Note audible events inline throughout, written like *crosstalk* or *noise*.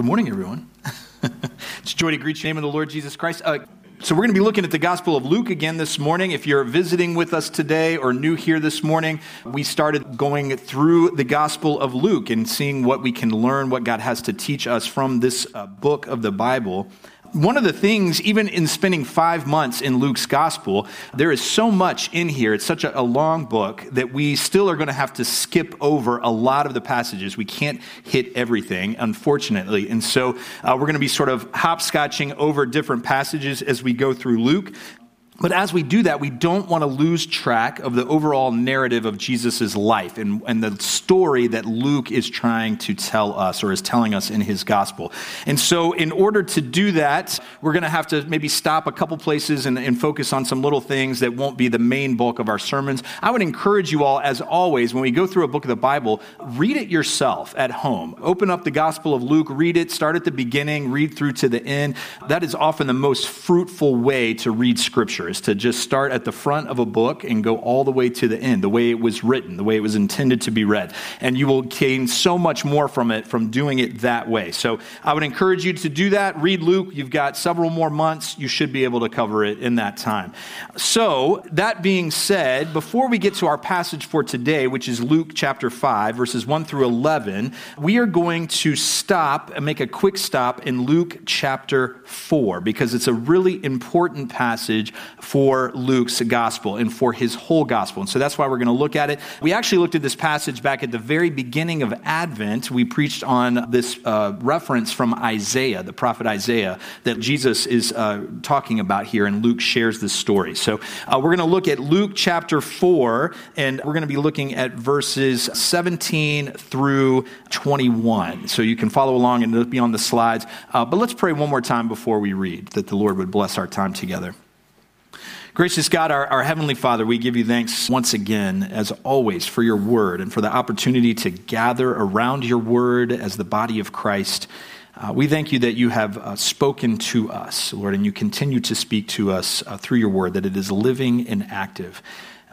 Good morning, everyone. *laughs* it's joy to greet you in the name of the Lord Jesus Christ. Uh, so, we're going to be looking at the Gospel of Luke again this morning. If you're visiting with us today or new here this morning, we started going through the Gospel of Luke and seeing what we can learn, what God has to teach us from this uh, book of the Bible one of the things, even in spending five months in Luke's gospel, there is so much in here. It's such a, a, long book that we still are going to have to skip over a lot of the passages. We can't hit everything, unfortunately. And so uh, we're going to be sort of hopscotching over different passages as we go through Luke. But as we do that, we don't want to lose track of the overall narrative of Jesus' life and, and the story that Luke is trying to tell us or is telling us in his gospel. And so, in order to do that, we're going to have to maybe stop a couple places and, and focus on some little things that won't be the main bulk of our sermons. I would encourage you all, as always, when we go through a book of the Bible, read it yourself at home. Open up the Gospel of Luke, read it, start at the beginning, read through to the end. That is often the most fruitful way to read Scripture to just start at the front of a book and go all the way to the end, the way it was written, the way it was intended to be read. And you will gain so much more from it from doing it that way. So I would encourage you to do that. Read Luke. You've got several more months. You should be able to cover it in that time. So, that being said, before we get to our passage for today, which is Luke chapter 5, verses 1 through 11, we are going to stop and make a quick stop in Luke chapter 4 because it's a really important passage for Luke's gospel and for his whole gospel. And so that's why we're going to look at it. We actually looked at this passage back at the very beginning of Advent. We preached on this uh, reference from Isaiah, the prophet Isaiah, that Jesus is uh, talking about here, and Luke shares this story. So uh, we're going to look at Luke chapter 4, and we're going to be looking at verses 17 through 21. So you can follow along and it'll be on the slides. Uh, but let's pray one more time before we read that the Lord would bless our time together. Gracious God, our, our, Heavenly Father, we give you thanks once again, as always, for your word and for the opportunity to gather around your word as the body of Christ. Uh, we thank you that you have uh, spoken to us, Lord, and you continue to speak to us uh, through your word, that it is living and active.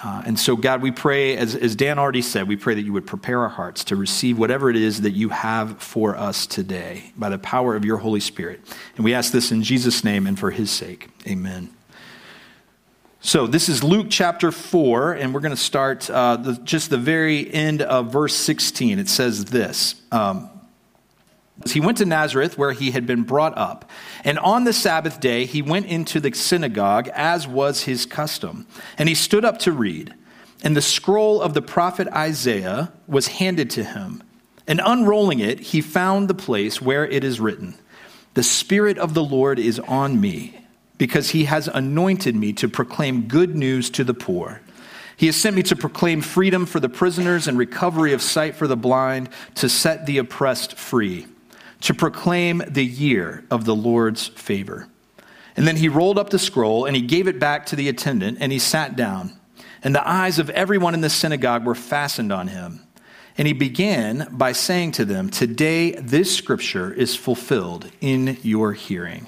Uh, and so, God, we pray, as, as Dan already said, we pray that you would prepare our hearts to receive whatever it is that you have for us today by the power of your Holy Spirit. And we ask this in Jesus' name and for his sake. Amen. So, this is Luke chapter 4, and we're going to start uh, the, just the very end of verse 16. It says this um, He went to Nazareth, where he had been brought up, and on the Sabbath day he went into the synagogue, as was his custom. And he stood up to read. And the scroll of the prophet Isaiah was handed to him. And unrolling it, he found the place where it is written The Spirit of the Lord is on me because he has anointed me to proclaim good news to the poor. He has sent me to proclaim freedom for the prisoners and recovery of sight for the blind, to set the oppressed free, to proclaim the year of the Lord's favor. And then he rolled up the scroll and he gave it back to the attendant and he sat down. And the eyes of everyone in the synagogue were fastened on him. And he began by saying to them, Today this scripture is fulfilled in your hearing.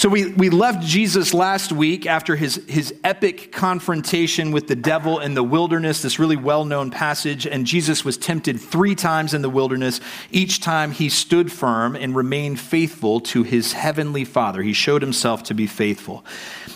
So we, we left Jesus last week after his, his epic confrontation with the devil in the wilderness, this really well known passage. And Jesus was tempted three times in the wilderness. Each time he stood firm and remained faithful to his heavenly Father. He showed himself to be faithful.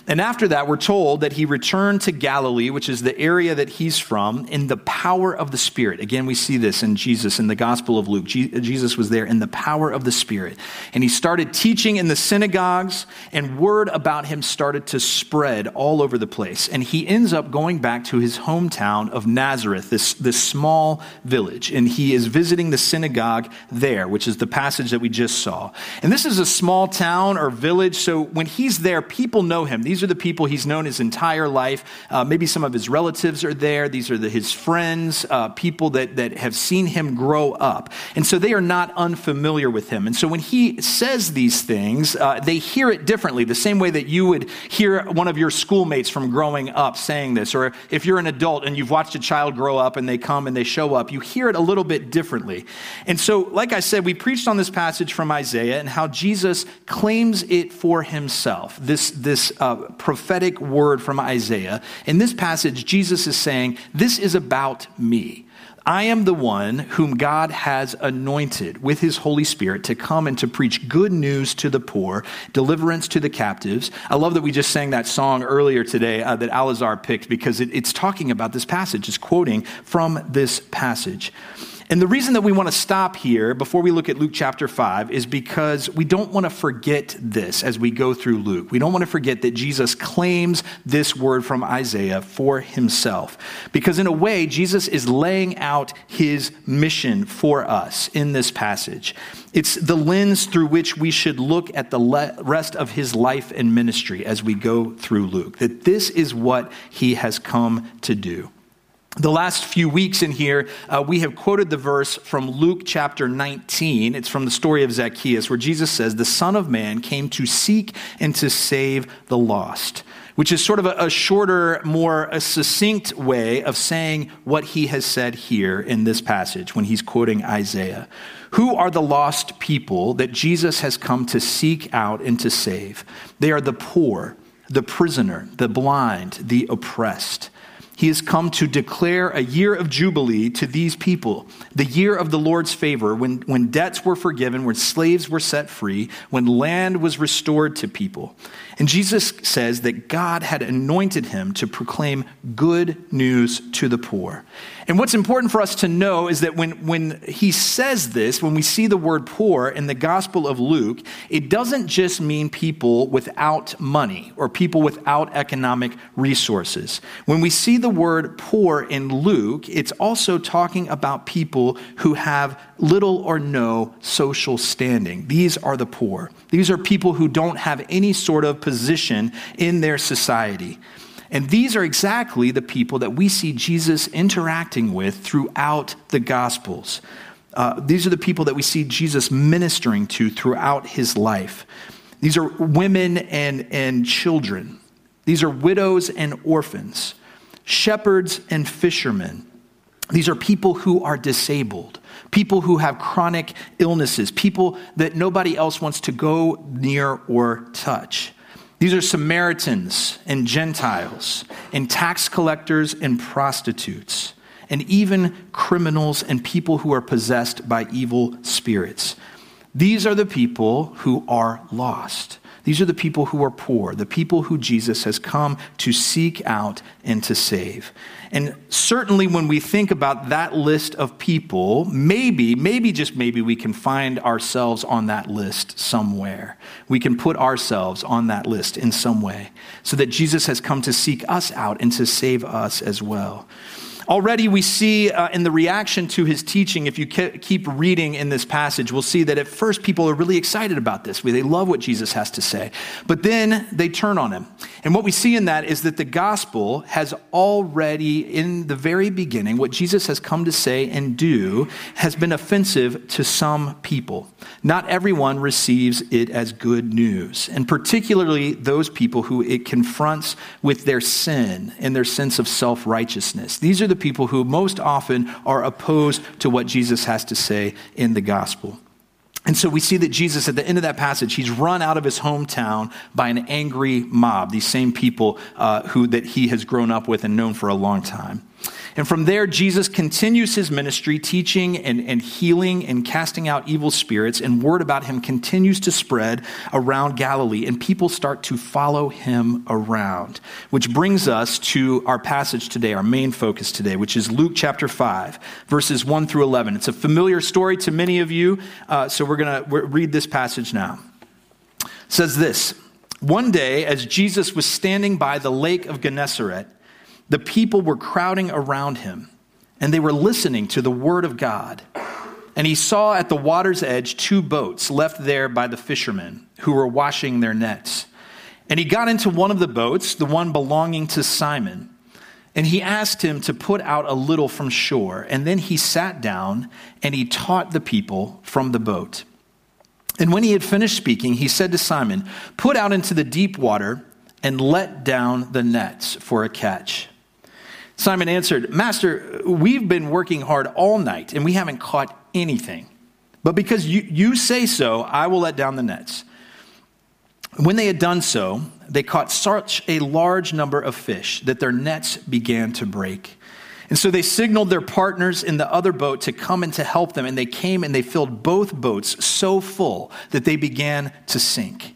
And after that, we're told that he returned to Galilee, which is the area that he's from, in the power of the Spirit. Again, we see this in Jesus in the Gospel of Luke. Jesus was there in the power of the Spirit. And he started teaching in the synagogues and word about him started to spread all over the place. And he ends up going back to his hometown of Nazareth, this, this small village. And he is visiting the synagogue there, which is the passage that we just saw. And this is a small town or village, so when he's there, people know him. These are the people he's known his entire life. Uh, maybe some of his relatives are there. These are the, his friends, uh, people that, that have seen him grow up. And so they are not unfamiliar with him. And so when he says these things, uh, they hear it differently, the same way that you would hear one of your schoolmates from growing up saying this, or if you're an adult and you've watched a child grow up and they come and they show up, you hear it a little bit differently. And so, like I said, we preached on this passage from Isaiah and how Jesus claims it for himself, this, this uh, prophetic word from Isaiah. In this passage, Jesus is saying, This is about me. I am the one whom God has anointed with his Holy Spirit to come and to preach good news to the poor, deliverance to the captives. I love that we just sang that song earlier today uh, that Alazar picked because it, it's talking about this passage, it's quoting from this passage. And the reason that we want to stop here before we look at Luke chapter 5 is because we don't want to forget this as we go through Luke. We don't want to forget that Jesus claims this word from Isaiah for himself. Because in a way, Jesus is laying out his mission for us in this passage. It's the lens through which we should look at the rest of his life and ministry as we go through Luke. That this is what he has come to do. The last few weeks in here, uh, we have quoted the verse from Luke chapter 19. It's from the story of Zacchaeus, where Jesus says, The Son of Man came to seek and to save the lost, which is sort of a, a shorter, more a succinct way of saying what he has said here in this passage when he's quoting Isaiah. Who are the lost people that Jesus has come to seek out and to save? They are the poor, the prisoner, the blind, the oppressed. He has come to declare a year of jubilee to these people, the year of the Lord's favor, when, when debts were forgiven, when slaves were set free, when land was restored to people. And Jesus says that God had anointed him to proclaim good news to the poor. And what's important for us to know is that when, when he says this, when we see the word poor in the Gospel of Luke, it doesn't just mean people without money or people without economic resources. When we see the word poor in Luke, it's also talking about people who have little or no social standing. These are the poor. These are people who don't have any sort of position in their society. And these are exactly the people that we see Jesus interacting with throughout the Gospels. Uh, these are the people that we see Jesus ministering to throughout his life. These are women and, and children. These are widows and orphans, shepherds and fishermen. These are people who are disabled, people who have chronic illnesses, people that nobody else wants to go near or touch. These are Samaritans and Gentiles, and tax collectors and prostitutes, and even criminals and people who are possessed by evil spirits. These are the people who are lost. These are the people who are poor, the people who Jesus has come to seek out and to save. And certainly when we think about that list of people, maybe, maybe just maybe we can find ourselves on that list somewhere. We can put ourselves on that list in some way so that Jesus has come to seek us out and to save us as well. Already, we see uh, in the reaction to his teaching, if you keep reading in this passage, we'll see that at first people are really excited about this. They love what Jesus has to say. But then they turn on him. And what we see in that is that the gospel has already, in the very beginning, what Jesus has come to say and do has been offensive to some people. Not everyone receives it as good news, and particularly those people who it confronts with their sin and their sense of self righteousness. These are the people who most often are opposed to what Jesus has to say in the gospel. And so we see that Jesus, at the end of that passage, he's run out of his hometown by an angry mob, these same people uh, who that he has grown up with and known for a long time. And from there, Jesus continues his ministry, teaching and, and healing and casting out evil spirits, and word about him continues to spread around Galilee, and people start to follow him around. Which brings us to our passage today, our main focus today, which is Luke chapter 5, verses 1 through 11. It's a familiar story to many of you, uh, so we're going to read this passage now. It says this One day, as Jesus was standing by the lake of Gennesaret, the people were crowding around him, and they were listening to the word of God. And he saw at the water's edge two boats left there by the fishermen who were washing their nets. And he got into one of the boats, the one belonging to Simon. And he asked him to put out a little from shore. And then he sat down and he taught the people from the boat. And when he had finished speaking, he said to Simon, Put out into the deep water and let down the nets for a catch. Simon answered, Master, we've been working hard all night and we haven't caught anything. But because you, you say so, I will let down the nets. When they had done so, they caught such a large number of fish that their nets began to break. And so they signaled their partners in the other boat to come and to help them. And they came and they filled both boats so full that they began to sink.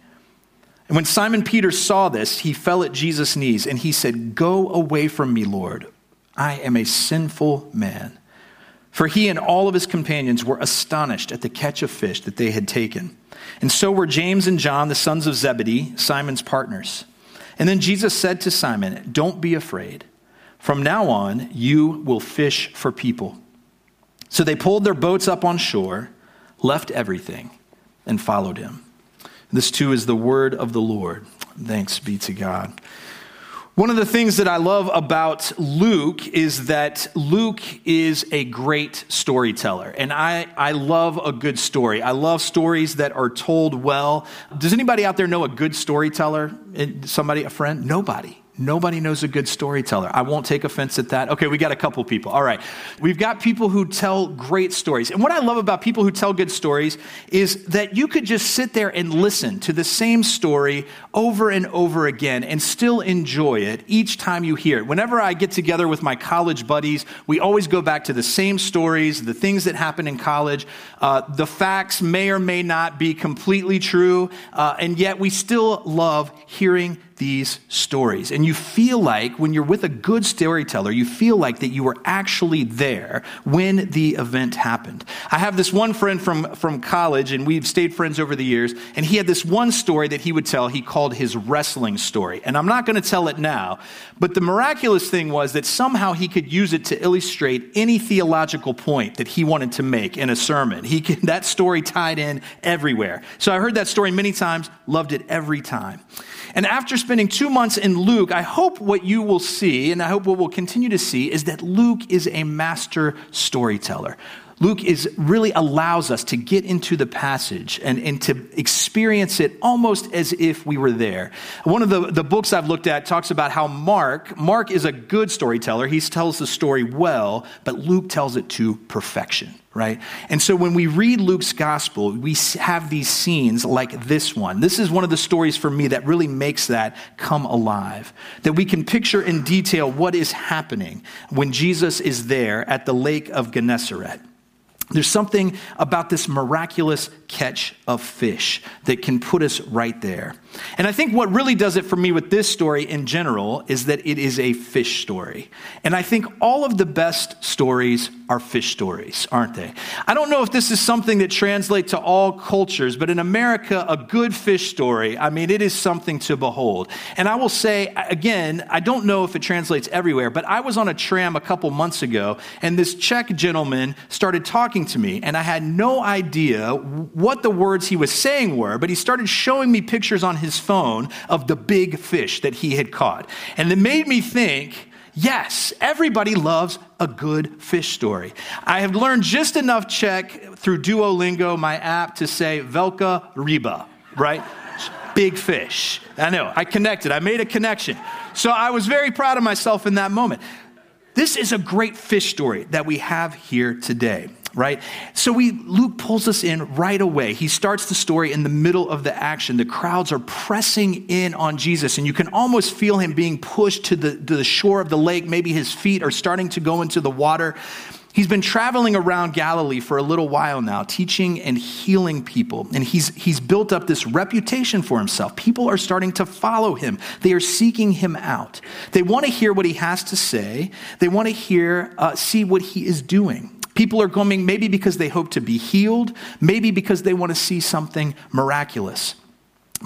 And when Simon Peter saw this, he fell at Jesus' knees and he said, Go away from me, Lord. I am a sinful man. For he and all of his companions were astonished at the catch of fish that they had taken. And so were James and John, the sons of Zebedee, Simon's partners. And then Jesus said to Simon, Don't be afraid. From now on, you will fish for people. So they pulled their boats up on shore, left everything, and followed him. This too is the word of the Lord. Thanks be to God. One of the things that I love about Luke is that Luke is a great storyteller. And I, I love a good story. I love stories that are told well. Does anybody out there know a good storyteller? Eh, somebody, a friend? Nobody. Nobody knows a good storyteller. I won't take offense at that. Okay, we got a couple people. All right. We've got people who tell great stories. And what I love about people who tell good stories is that you could just sit there and listen to the same story over and over again and still enjoy it each time you hear it. Whenever I get together with my college buddies, we always go back to the same stories, the things that happened in college. Uh, the facts may or may not be completely true, uh, and yet we still love hearing these stories. And you feel like when you're with a good storyteller, you feel like that you were actually there when the event happened. I have this one friend from, from college, and we've stayed friends over the years, and he had this one story that he would tell he called his wrestling story. And I'm not going to tell it now, but the miraculous thing was that somehow he could use it to illustrate any theological point that he wanted to make in a sermon. He could, that story tied in everywhere. So I heard that story many times, loved it every time. And after spending two months in Luke, I hope what you will see, and I hope what we'll continue to see, is that Luke is a master storyteller. Luke is really allows us to get into the passage and, and to experience it almost as if we were there. One of the, the books I've looked at talks about how Mark, Mark is a good storyteller. He tells the story well, but Luke tells it to perfection right? And so when we read Luke's gospel, we have these scenes like this one. This is one of the stories for me that really makes that come alive. That we can picture in detail what is happening when Jesus is there at the lake of Gennesaret. There's something about this miraculous catch of fish that can put us right there. And I think what really does it for me with this story in general is that it is a fish story. And I think all of the best stories are fish stories, aren't they? I don't know if this is something that translates to all cultures, but in America, a good fish story, I mean, it is something to behold. And I will say, again, I don't know if it translates everywhere, but I was on a tram a couple months ago, and this Czech gentleman started talking to me, and I had no idea what the words he was saying were, but he started showing me pictures on his phone of the big fish that he had caught. And it made me think, Yes, everybody loves a good fish story. I have learned just enough Czech through Duolingo, my app, to say Velka ryba, right? Big fish. I know, I connected, I made a connection. So I was very proud of myself in that moment. This is a great fish story that we have here today right? So we Luke pulls us in right away. He starts the story in the middle of the action. The crowds are pressing in on Jesus, and you can almost feel him being pushed to the, to the shore of the lake. Maybe his feet are starting to go into the water. He's been traveling around Galilee for a little while now, teaching and healing people. And he's, he's built up this reputation for himself. People are starting to follow him, they are seeking him out. They want to hear what he has to say, they want to hear, uh, see what he is doing. People are coming maybe because they hope to be healed, maybe because they want to see something miraculous.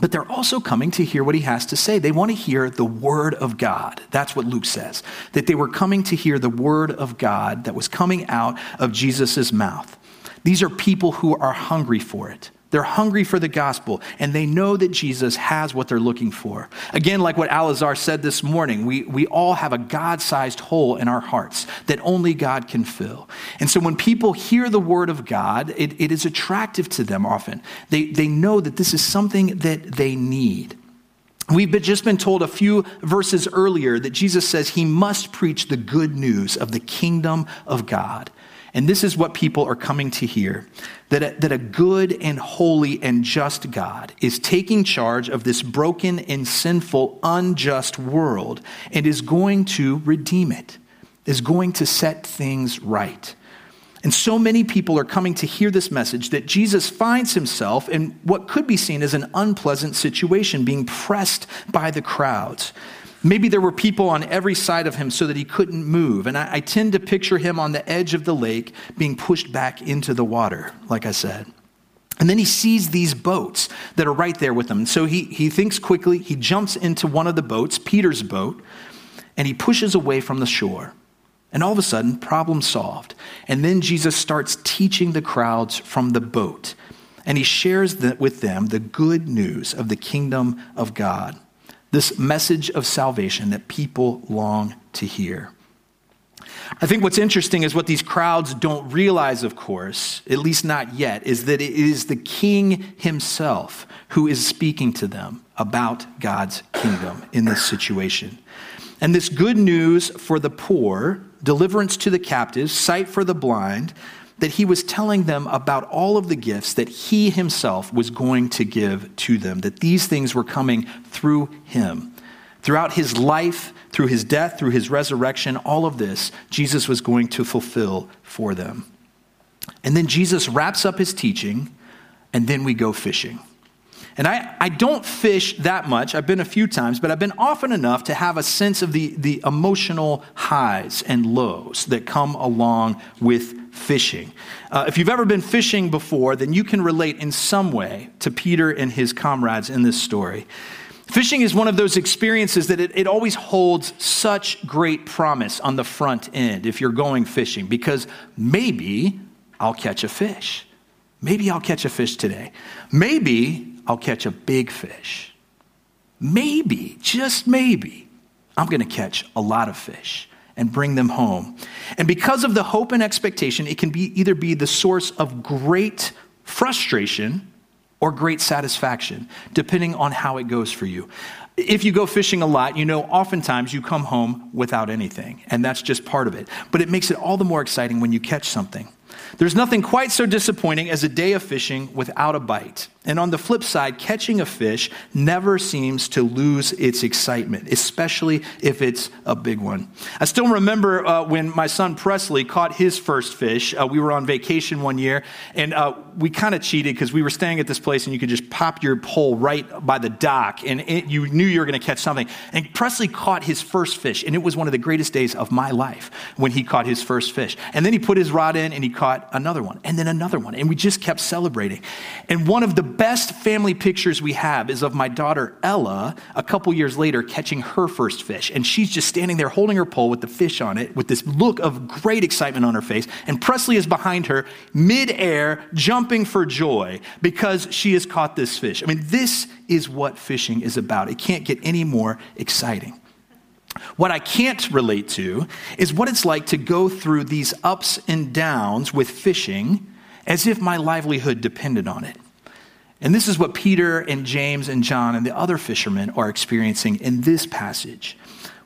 But they're also coming to hear what he has to say. They want to hear the word of God. That's what Luke says. That they were coming to hear the word of God that was coming out of Jesus' mouth. These are people who are hungry for it. They're hungry for the gospel and they know that Jesus has what they're looking for. Again, like what Alazar said this morning, we, we all have a God sized hole in our hearts that only God can fill. And so when people hear the word of God, it, it is attractive to them often. They, they know that this is something that they need. We've just been told a few verses earlier that Jesus says he must preach the good news of the kingdom of God. And this is what people are coming to hear that a, that a good and holy and just God is taking charge of this broken and sinful, unjust world and is going to redeem it. is going to set things right. And so many people are coming to hear this message that Jesus finds himself in what could be seen as an unpleasant situation, being pressed by the crowds. Maybe there were people on every side of him so that he couldn't move. And I, I, tend to picture him on the edge of the lake being pushed back into the water, like I said. And then he sees these boats that are right there with him. So he, he thinks quickly, he jumps into one of the boats, Peter's boat, and he pushes away from the shore. And all of a sudden, problem solved. And then Jesus starts teaching the crowds from the boat. And he shares the, with them the good news of the kingdom of God, this message of salvation that people long to hear. I think what's interesting is what these crowds don't realize, of course, at least not yet, is that it is the king himself who is speaking to them about God's kingdom in this situation. And this good news for the poor, deliverance to the captives, sight for the blind, that he was telling them about all of the gifts that he himself was going to give to them, that these things were coming through him. Throughout his life, through his death, through his resurrection, all of this, Jesus was going to fulfill for them. And then Jesus wraps up his teaching, and then we go fishing. And I, I don't fish that much. I've been a few times, but I've been often enough to have a sense of the, the emotional highs and lows that come along with fishing. Uh, if you've ever been fishing before, then you can relate in some way to Peter and his comrades in this story. Fishing is one of those experiences that it, it always holds such great promise on the front end if you're going fishing, because maybe I'll catch a fish. Maybe I'll catch a fish today. Maybe I'll catch a big fish. Maybe, just maybe, I'm going to catch a lot of fish and bring them home. And because of the hope and expectation, it can be either be the source of great frustration or great satisfaction, depending on how it goes for you. If you go fishing a lot, you know oftentimes you come home without anything, and that's just part of it. But it makes it all the more exciting when you catch something. There's nothing quite so disappointing as a day of fishing without a bite. And on the flip side, catching a fish never seems to lose its excitement, especially if it's a big one. I still remember uh, when my son Presley caught his first fish. Uh, we were on vacation one year, and uh, we kind of cheated because we were staying at this place, and you could just pop your pole right by the dock, and it, you knew you were going to catch something. And Presley caught his first fish, and it was one of the greatest days of my life when he caught his first fish. And then he put his rod in, and he caught another one, and then another one, and we just kept celebrating. And one of the best family pictures we have is of my daughter Ella a couple years later catching her first fish. And she's just standing there holding her pole with the fish on it with this look of great excitement on her face. And Presley is behind her, midair, jumping for joy because she has caught this fish. I mean, this is what fishing is about. It can't get any more exciting. What I can't relate to is what it's like to go through these ups and downs with fishing as if my livelihood depended on it. And this is what Peter and James and John and the other fishermen are experiencing in this passage.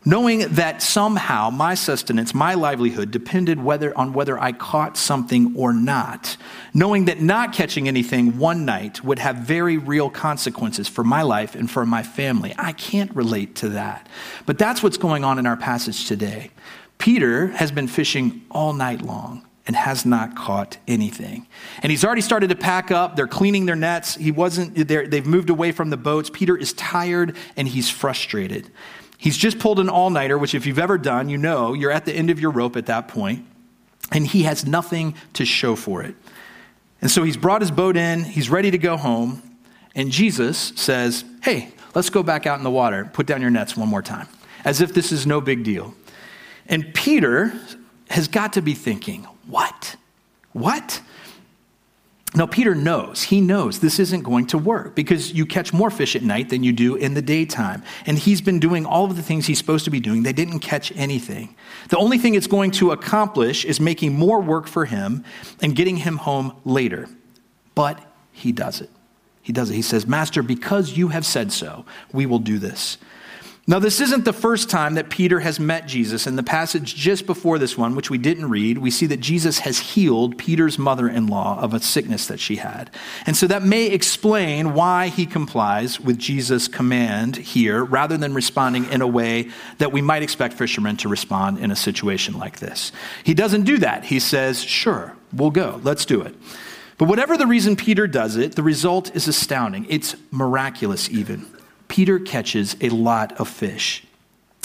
Knowing that somehow my sustenance, my livelihood depended whether, on whether I caught something or not. Knowing that not catching anything one night would have very real consequences for my life and for my family. I can't relate to that. But that's what's going on in our passage today. Peter has been fishing all night long and has not caught anything. And he's already started to pack up. They're cleaning their nets. He wasn't. They've moved away from the boats. Peter is tired and he's frustrated. He's just pulled an all nighter, which, if you've ever done, you know you're at the end of your rope at that point, and he has nothing to show for it. And so he's brought his boat in, he's ready to go home, and Jesus says, Hey, let's go back out in the water, put down your nets one more time, as if this is no big deal. And Peter has got to be thinking, what? What? Now, Peter knows, he knows this isn't going to work because you catch more fish at night than you do in the daytime. And he's been doing all of the things he's supposed to be doing. They didn't catch anything. The only thing it's going to accomplish is making more work for him and getting him home later. But he does it. He does it. He says, Master, because you have said so, we will do this. Now, this isn't the first time that Peter has met Jesus. In the passage just before this one, which we didn't read, we see that Jesus has healed Peter's mother in law of a sickness that she had. And so that may explain why he complies with Jesus' command here rather than responding in a way that we might expect fishermen to respond in a situation like this. He doesn't do that. He says, Sure, we'll go. Let's do it. But whatever the reason Peter does it, the result is astounding. It's miraculous, even. Peter catches a lot of fish.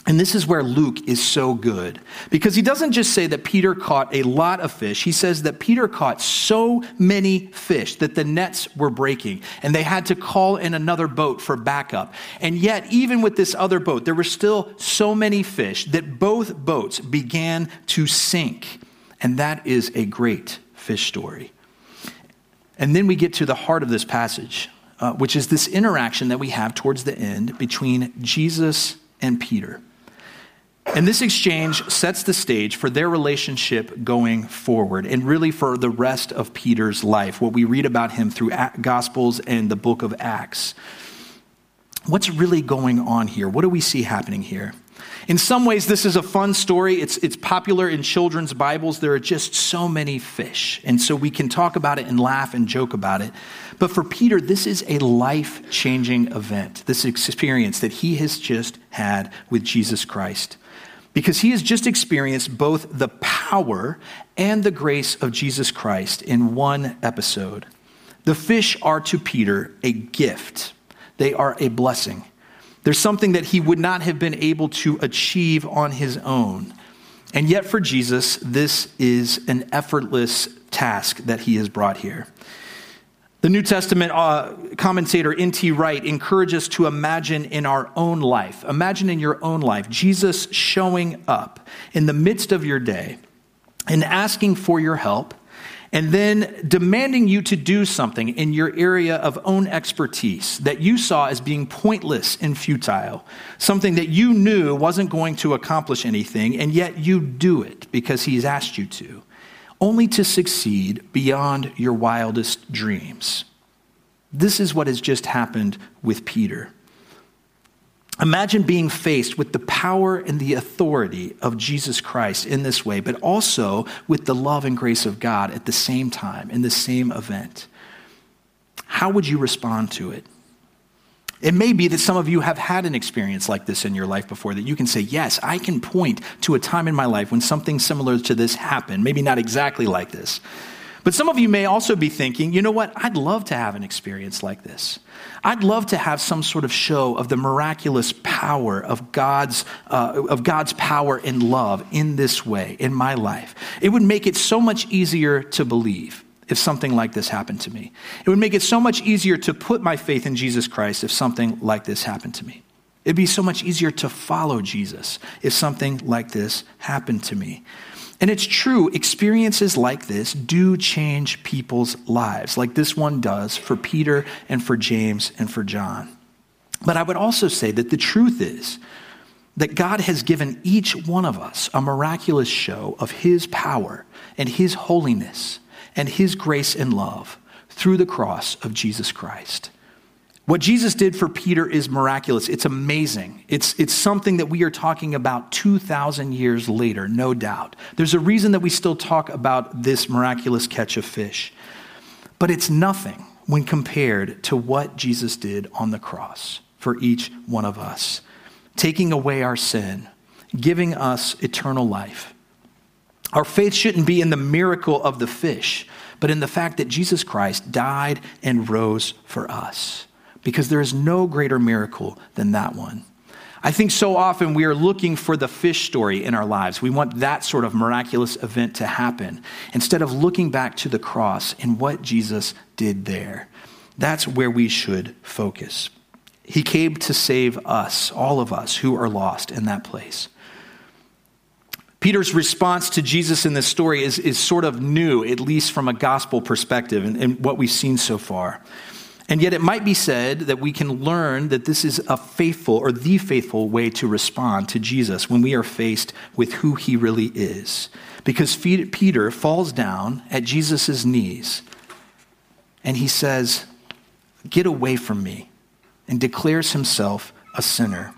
And this is where Luke is so good because he doesn't just say that Peter caught a lot of fish. He says that Peter caught so many fish that the nets were breaking and they had to call in another boat for backup. And yet, even with this other boat, there were still so many fish that both boats began to sink. And that is a great fish story. And then we get to the heart of this passage uh, which is this interaction that we have towards the end between Jesus and Peter. And this exchange sets the stage for their relationship going forward and really for the rest of Peter's life, what we read about him through Gospels and the book of Acts. What's really going on here? What do we see happening here? In some ways, this is a fun story. It's, it's popular in children's Bibles. There are just so many fish. And so we can talk about it and laugh and joke about it. But for Peter, this is a life changing event, this experience that he has just had with Jesus Christ. Because he has just experienced both the power and the grace of Jesus Christ in one episode. The fish are to Peter a gift, they are a blessing. There's something that he would not have been able to achieve on his own. And yet, for Jesus, this is an effortless task that he has brought here. The New Testament uh, commentator N.T. Wright encourages us to imagine in our own life, imagine in your own life, Jesus showing up in the midst of your day and asking for your help and then demanding you to do something in your area of own expertise that you saw as being pointless and futile, something that you knew wasn't going to accomplish anything, and yet you do it because he's asked you to, only to succeed beyond your wildest dreams. This is what has just happened with Peter. Imagine being faced with the power and the authority of Jesus Christ in this way, but also with the love and grace of God at the same time, in the same event. How would you respond to it? It may be that some of you have had an experience like this in your life before, that you can say, Yes, I can point to a time in my life when something similar to this happened. Maybe not exactly like this. But some of you may also be thinking, you know what? I'd love to have an experience like this. I'd love to have some sort of show of the miraculous power of God's, uh, of God's power and love in this way in my life. It would make it so much easier to believe if something like this happened to me. It would make it so much easier to put my faith in Jesus Christ if something like this happened to me. It'd be so much easier to follow Jesus if something like this happened to me. And it's true, experiences like this do change people's lives, like this one does for Peter and for James and for John. But I would also say that the truth is that God has given each one of us a miraculous show of His power and His holiness and His grace and love through the cross of Jesus Christ. What Jesus did for Peter is miraculous. It's amazing. It's, it's something that we are talking about 2,000 years later, no doubt. There's a reason that we still talk about this miraculous catch of fish. But it's nothing when compared to what Jesus did on the cross for each one of us, taking away our sin, giving us eternal life. Our faith shouldn't be in the miracle of the fish, but in the fact that Jesus Christ died and rose for us because there is no greater miracle than that one. I think so often we are looking for the fish story in our lives. We want that sort of miraculous event to happen instead of looking back to the cross and what Jesus did there. That's where we should focus. He came to save us, all of us who are lost in that place. Peter's response to Jesus in this story is, is sort of new, at least from a gospel perspective, and, and what we've seen so far. And yet, it might be said that we can learn that this is a faithful or the faithful way to respond to Jesus when we are faced with who he really is. Because Peter falls down at Jesus' knees and he says, Get away from me, and declares himself a sinner.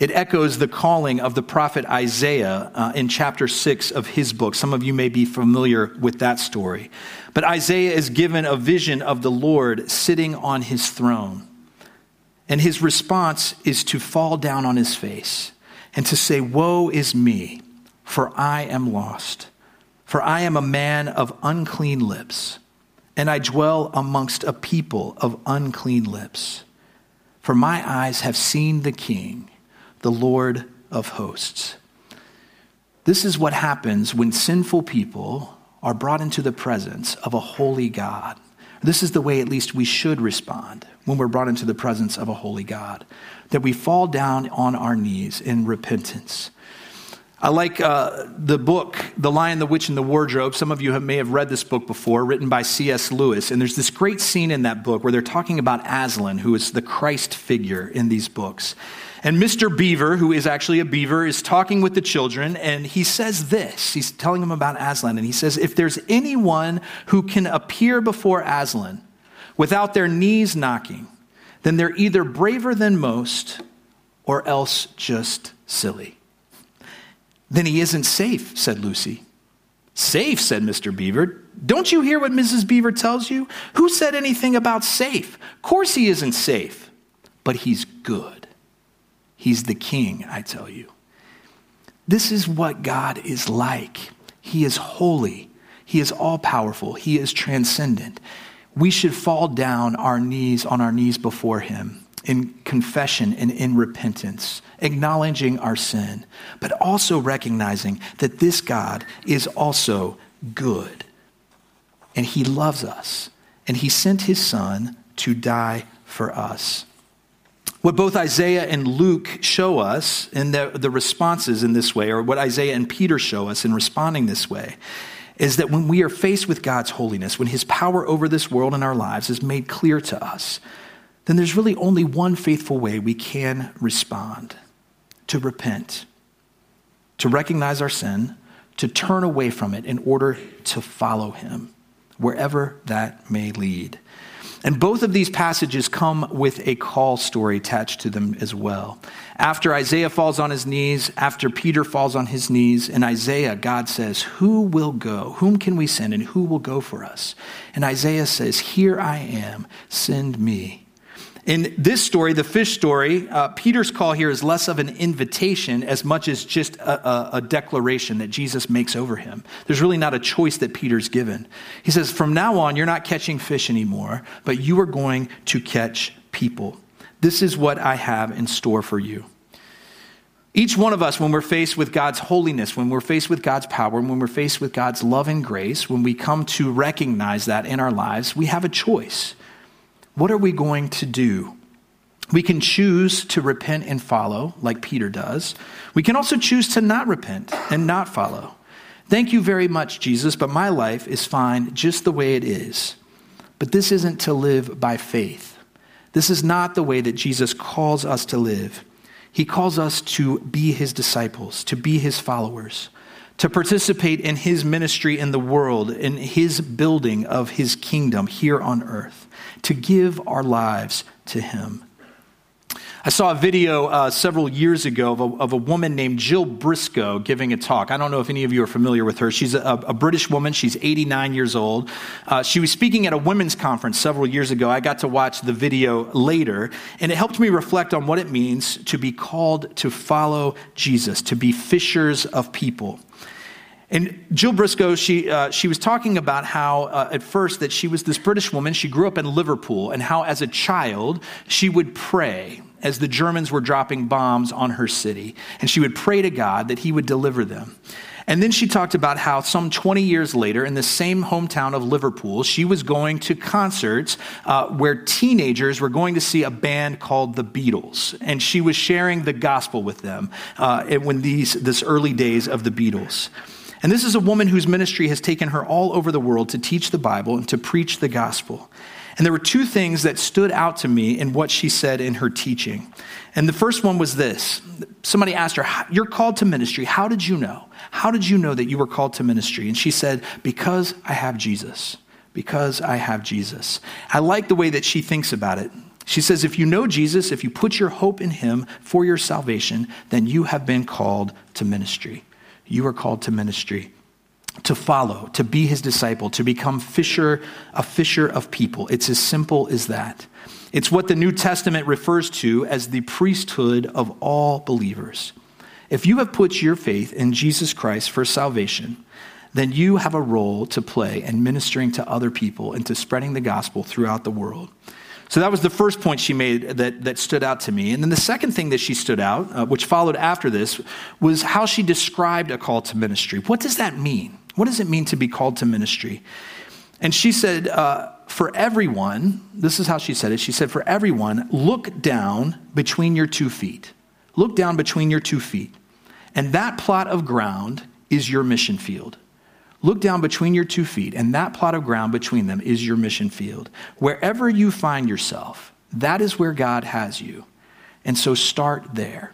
It echoes the calling of the prophet Isaiah uh, in chapter 6 of his book. Some of you may be familiar with that story. But Isaiah is given a vision of the Lord sitting on his throne. And his response is to fall down on his face and to say, Woe is me, for I am lost. For I am a man of unclean lips, and I dwell amongst a people of unclean lips. For my eyes have seen the King, the Lord of hosts. This is what happens when sinful people are brought into the presence of a holy God. This is the way, at least, we should respond when we're brought into the presence of a holy God that we fall down on our knees in repentance I like uh, the book, The Lion, the Witch, and the Wardrobe. Some of you have, may have read this book before, written by C.S. Lewis. And there's this great scene in that book where they're talking about Aslan, who is the Christ figure in these books. And Mr. Beaver, who is actually a beaver, is talking with the children, and he says this. He's telling them about Aslan, and he says, If there's anyone who can appear before Aslan without their knees knocking, then they're either braver than most or else just silly. Then he isn't safe, said Lucy. Safe, said Mr. Beaver. Don't you hear what Mrs. Beaver tells you? Who said anything about safe? Of course he isn't safe, but he's good. He's the king, I tell you. This is what God is like. He is holy, He is all powerful, He is transcendent. We should fall down our knees on our knees before Him in confession and in repentance, acknowledging our sin, but also recognizing that this God is also good. And he loves us. And he sent his son to die for us. What both Isaiah and Luke show us in the, the responses in this way, or what Isaiah and Peter show us in responding this way, is that when we are faced with God's holiness, when his power over this world and our lives is made clear to us, then there's really only one faithful way we can respond. To repent, to recognize our sin, to turn away from it in order to follow him, wherever that may lead. And both of these passages come with a call story attached to them as well. After Isaiah falls on his knees, after Peter falls on his knees, in Isaiah, God says, Who will go? Whom can we send, and who will go for us? And Isaiah says, Here I am, send me. In this story, the fish story, uh, Peter's call here is less of an invitation as much as just a, a, a, declaration that Jesus makes over him. There's really not a choice that Peter's given. He says, From now on, you're not catching fish anymore, but you are going to catch people. This is what I have in store for you. Each one of us, when we're faced with God's holiness, when we're faced with God's power, when we're faced with God's love and grace, when we come to recognize that in our lives, we have a choice. What are we going to do? We can choose to repent and follow, like Peter does. We can also choose to not repent and not follow. Thank you very much, Jesus, but my life is fine just the way it is. But this isn't to live by faith. This is not the way that Jesus calls us to live. He calls us to be his disciples, to be his followers, to participate in his ministry in the world, in his building of his kingdom here on earth to give our lives to Him. I saw a video uh, several years ago of a, of a, woman named Jill Briscoe giving a talk. I don't know if any of you are familiar with her. She's a, a British woman. She's 89 years old. Uh, she was speaking at a women's conference several years ago. I got to watch the video later, and it helped me reflect on what it means to be called to follow Jesus, to be fishers of people. And Jill Briscoe, she, uh, she was talking about how, uh, at first, that she was this British woman. She grew up in Liverpool, and how, as a child, she would pray as the Germans were dropping bombs on her city. And she would pray to God that He would deliver them. And then she talked about how some 20 years later, in the same hometown of Liverpool, she was going to concerts uh, where teenagers were going to see a band called the Beatles. And she was sharing the gospel with them uh, when these this early days of the Beatles. And this is a woman whose ministry has taken her all over the world to teach the Bible and to preach the gospel. And there were two things that stood out to me in what she said in her teaching. And the first one was this somebody asked her, You're called to ministry. How did you know? How did you know that you were called to ministry? And she said, Because I have Jesus. Because I have Jesus. I like the way that she thinks about it. She says, If you know Jesus, if you put your hope in him for your salvation, then you have been called to ministry. You are called to ministry to follow, to be his disciple, to become fisher, a fisher of people. It's as simple as that. It's what the New Testament refers to as the priesthood of all believers. If you have put your faith in Jesus Christ for salvation, then you have a role to play in ministering to other people and to spreading the gospel throughout the world. So that was the first point she made that, that stood out to me. And then the second thing that she stood out, uh, which followed after this, was how she described a call to ministry. What does that mean? What does it mean to be called to ministry? And she said, uh, for everyone, this is how she said it. She said, for everyone, look down between your two feet. Look down between your two feet. And that plot of ground is your mission field. Look down between your two feet, and that plot of ground between them is your mission field. Wherever you find yourself, that is where God has you. And so start there.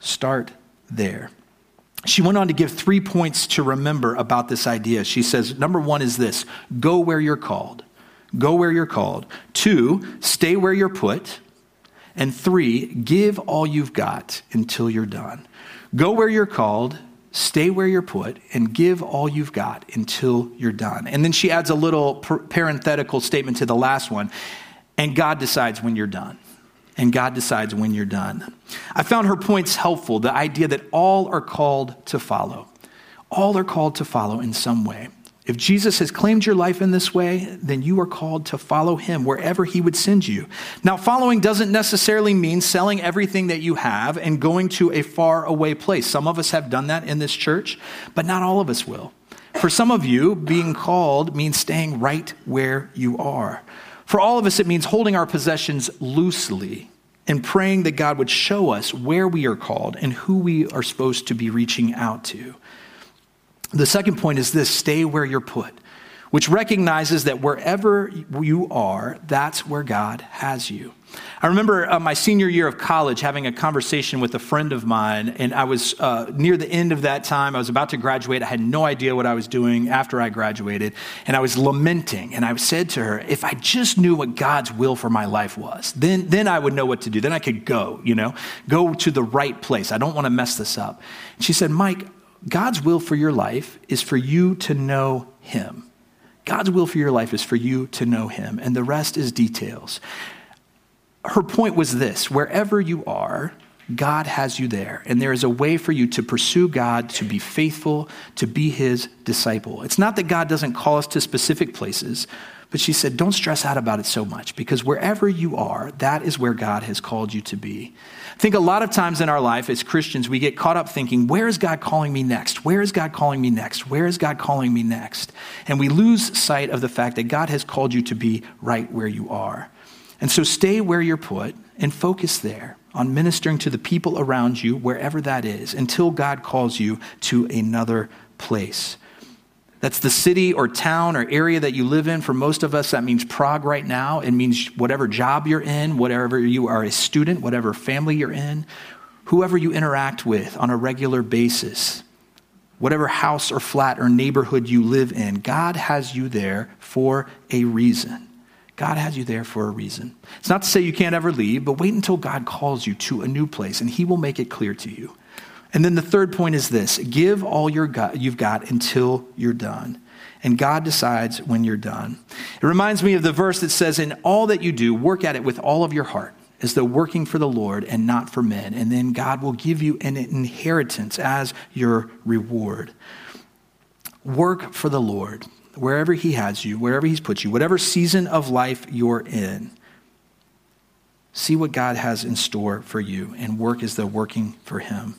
Start there. She went on to give three points to remember about this idea. She says, number one is this go where you're called. Go where you're called. Two, stay where you're put. And three, give all you've got until you're done. Go where you're called, stay where you're put, and give all you've got until you're done. And then she adds a little parenthetical statement to the last one, and God decides when you're done and God decides when you're done. I found her points helpful the idea that all are called to follow. All are called to follow in some way. If Jesus has claimed your life in this way, then you are called to follow him wherever he would send you. Now, following doesn't necessarily mean selling everything that you have and going to a far away place. Some of us have done that in this church, but not all of us will. For some of you, being called means staying right where you are. For all of us, it means holding our possessions loosely and praying that God would show us where we are called and who we are supposed to be reaching out to. The second point is this stay where you're put, which recognizes that wherever you are, that's where God has you. I remember uh, my senior year of college having a conversation with a friend of mine, and I was uh, near the end of that time. I was about to graduate. I had no idea what I was doing after I graduated, and I was lamenting. And I said to her, If I just knew what God's will for my life was, then, then I would know what to do. Then I could go, you know, go to the right place. I don't want to mess this up. And she said, Mike, God's will for your life is for you to know Him. God's will for your life is for you to know Him, and the rest is details her point was this wherever you are, God has you there. And there is a way for you to pursue God, to be faithful, to be his disciple. It's not that God doesn't call us to specific places, but she said, don't stress out about it so much because wherever you are, that is where God has called you to be. I think a lot of times in our life as Christians, we get caught up thinking, where is God calling me next? Where is God calling me next? Where is God calling me next? And we lose sight of the fact that God has called you to be right where you are. And so stay where you're put and focus there on ministering to the people around you, wherever that is, until God calls you to another place. That's the city or town or area that you live in. For most of us, that means Prague right now. It means whatever job you're in, whatever you are a student, whatever family you're in, whoever you interact with on a regular basis, whatever house or flat or neighborhood you live in, God has you there for a reason. God has you there for a reason. It's not to say you can't ever leave, but wait until God calls you to a new place and He will make it clear to you. And then the third point is this give all your got, you've got until you're done. And God decides when you're done. It reminds me of the verse that says, In all that you do, work at it with all of your heart, as though working for the Lord and not for men. And then God will give you an inheritance as your reward. Work for the Lord wherever He has you, wherever He's put you, whatever season of life you're in, see what God has in store for you and work as though working for Him.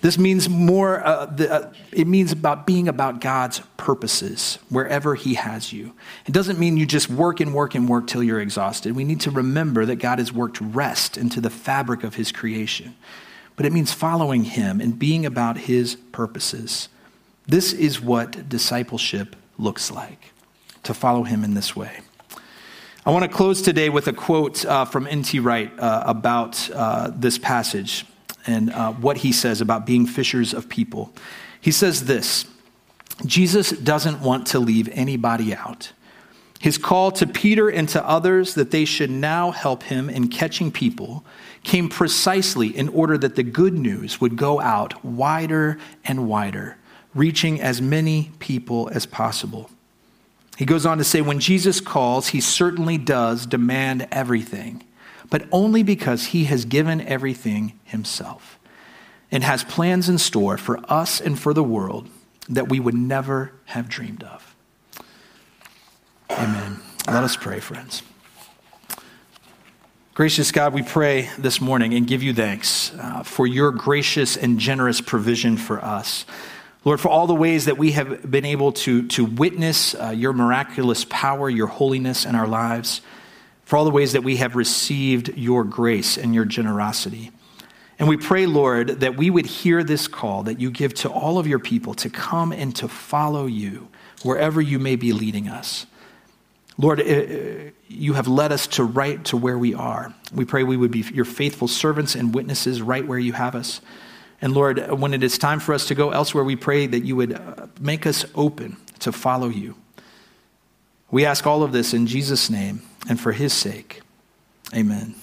This means more, uh, the, uh, it means about being about God's purposes wherever He has you. It doesn't mean you just work and work and work till you're exhausted. We need to remember that God has worked rest into the fabric of His creation. But it means following Him and being about His purposes. This is what discipleship looks like to follow him in this way. I want to close today with a quote uh, from N.T. Wright uh, about uh, this passage and uh, what he says about being fishers of people. He says this Jesus doesn't want to leave anybody out. His call to Peter and to others that they should now help him in catching people came precisely in order that the good news would go out wider and wider, reaching as many people as possible. He goes on to say, when Jesus calls, he certainly does demand everything, but only because he has given everything himself and has plans in store for us and for the world that we would never have dreamed of. Amen. Let us pray, friends. Gracious God, we pray this morning and give you thanks uh, for your gracious and generous provision for us. Lord, for all the ways that we have been able to, to witness uh, your miraculous power, your holiness in our lives, for all the ways that we have received your grace and your generosity. And we pray, Lord, that we would hear this call that you give to all of your people to come and to follow you wherever you may be leading us. Lord, uh, uh, you have led us to right to where we are. We pray we would be your faithful servants and witnesses right where you have us. And Lord, when it is time for us to go elsewhere, we pray that you would uh, make us open to follow you. We ask all of this in Jesus' name and for his sake. Amen.